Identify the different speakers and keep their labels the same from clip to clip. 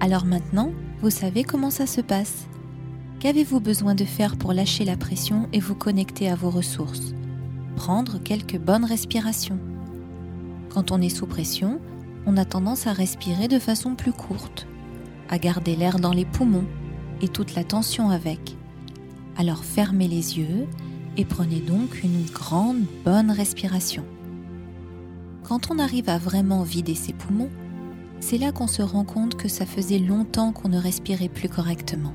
Speaker 1: Alors maintenant, vous savez comment ça se passe. Qu'avez-vous besoin de faire pour lâcher la pression et vous connecter à vos ressources? Prendre quelques bonnes respirations. Quand on est sous pression, on a tendance à respirer de façon plus courte, à garder l'air dans les poumons et toute la tension avec. Alors fermez les yeux et prenez donc une grande bonne respiration. Quand on arrive à vraiment vider ses poumons, c'est là qu'on se rend compte que ça faisait longtemps qu'on ne respirait plus correctement.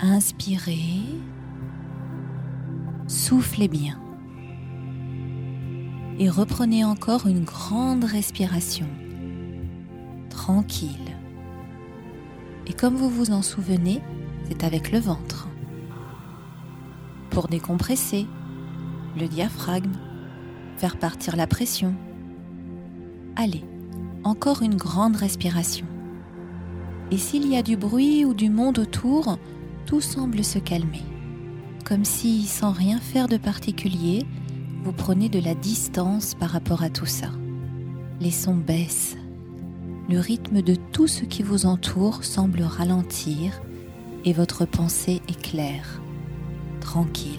Speaker 1: Inspirez, soufflez bien et reprenez encore une grande respiration, tranquille. Et comme vous vous en souvenez, c'est avec le ventre. Pour décompresser, le diaphragme, faire partir la pression. Allez, encore une grande respiration. Et s'il y a du bruit ou du monde autour, tout semble se calmer. Comme si, sans rien faire de particulier, vous prenez de la distance par rapport à tout ça. Les sons baissent. Le rythme de tout ce qui vous entoure semble ralentir et votre pensée est claire, tranquille.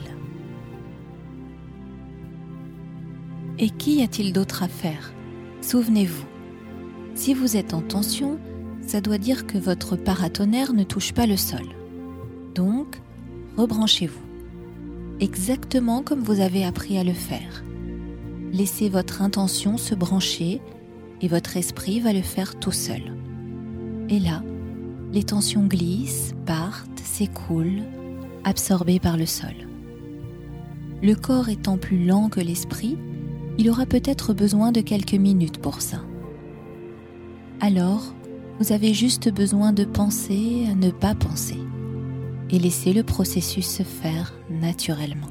Speaker 1: Et qu'y a-t-il d'autre à faire? Souvenez-vous, si vous êtes en tension, ça doit dire que votre paratonnerre ne touche pas le sol. Donc, rebranchez-vous, exactement comme vous avez appris à le faire. Laissez votre intention se brancher et votre esprit va le faire tout seul. Et là, les tensions glissent, partent, s'écoulent, absorbées par le sol. Le corps étant plus lent que l'esprit, il aura peut-être besoin de quelques minutes pour ça. Alors, vous avez juste besoin de penser à ne pas penser et laisser le processus se faire naturellement.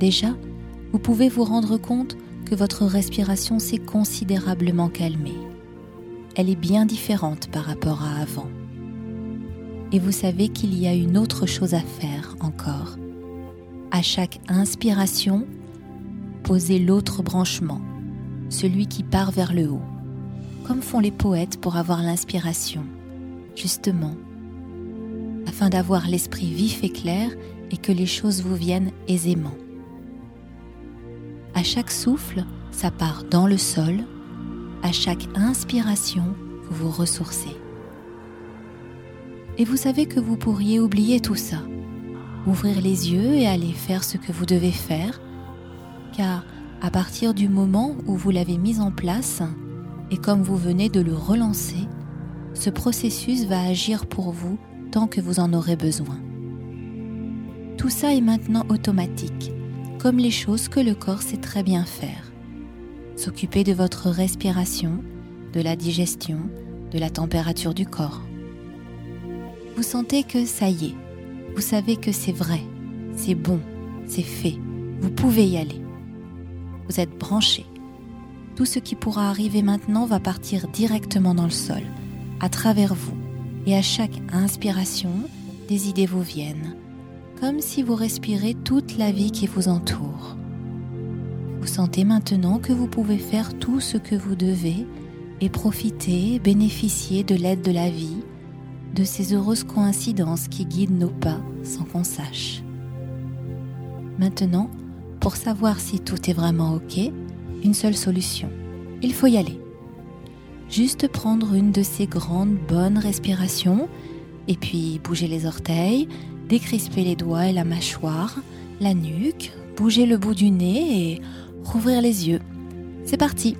Speaker 1: Déjà, vous pouvez vous rendre compte que votre respiration s'est considérablement calmée. Elle est bien différente par rapport à avant. Et vous savez qu'il y a une autre chose à faire encore. À chaque inspiration, posez l'autre branchement, celui qui part vers le haut comme font les poètes pour avoir l'inspiration, justement, afin d'avoir l'esprit vif et clair et que les choses vous viennent aisément. À chaque souffle, ça part dans le sol, à chaque inspiration, vous vous ressourcez. Et vous savez que vous pourriez oublier tout ça, ouvrir les yeux et aller faire ce que vous devez faire, car à partir du moment où vous l'avez mis en place, et comme vous venez de le relancer, ce processus va agir pour vous tant que vous en aurez besoin. Tout ça est maintenant automatique, comme les choses que le corps sait très bien faire. S'occuper de votre respiration, de la digestion, de la température du corps. Vous sentez que ça y est, vous savez que c'est vrai, c'est bon, c'est fait, vous pouvez y aller. Vous êtes branché, tout ce qui pourra arriver maintenant va partir directement dans le sol, à travers vous, et à chaque inspiration, des idées vous viennent, comme si vous respirez toute la vie qui vous entoure. Vous sentez maintenant que vous pouvez faire tout ce que vous devez et profiter, bénéficier de l'aide de la vie, de ces heureuses coïncidences qui guident nos pas sans qu'on sache. Maintenant, pour savoir si tout est vraiment OK, une seule solution. Il faut y aller. Juste prendre une de ces grandes bonnes respirations et puis bouger les orteils, décrisper les doigts et la mâchoire, la nuque, bouger le bout du nez et rouvrir les yeux. C'est parti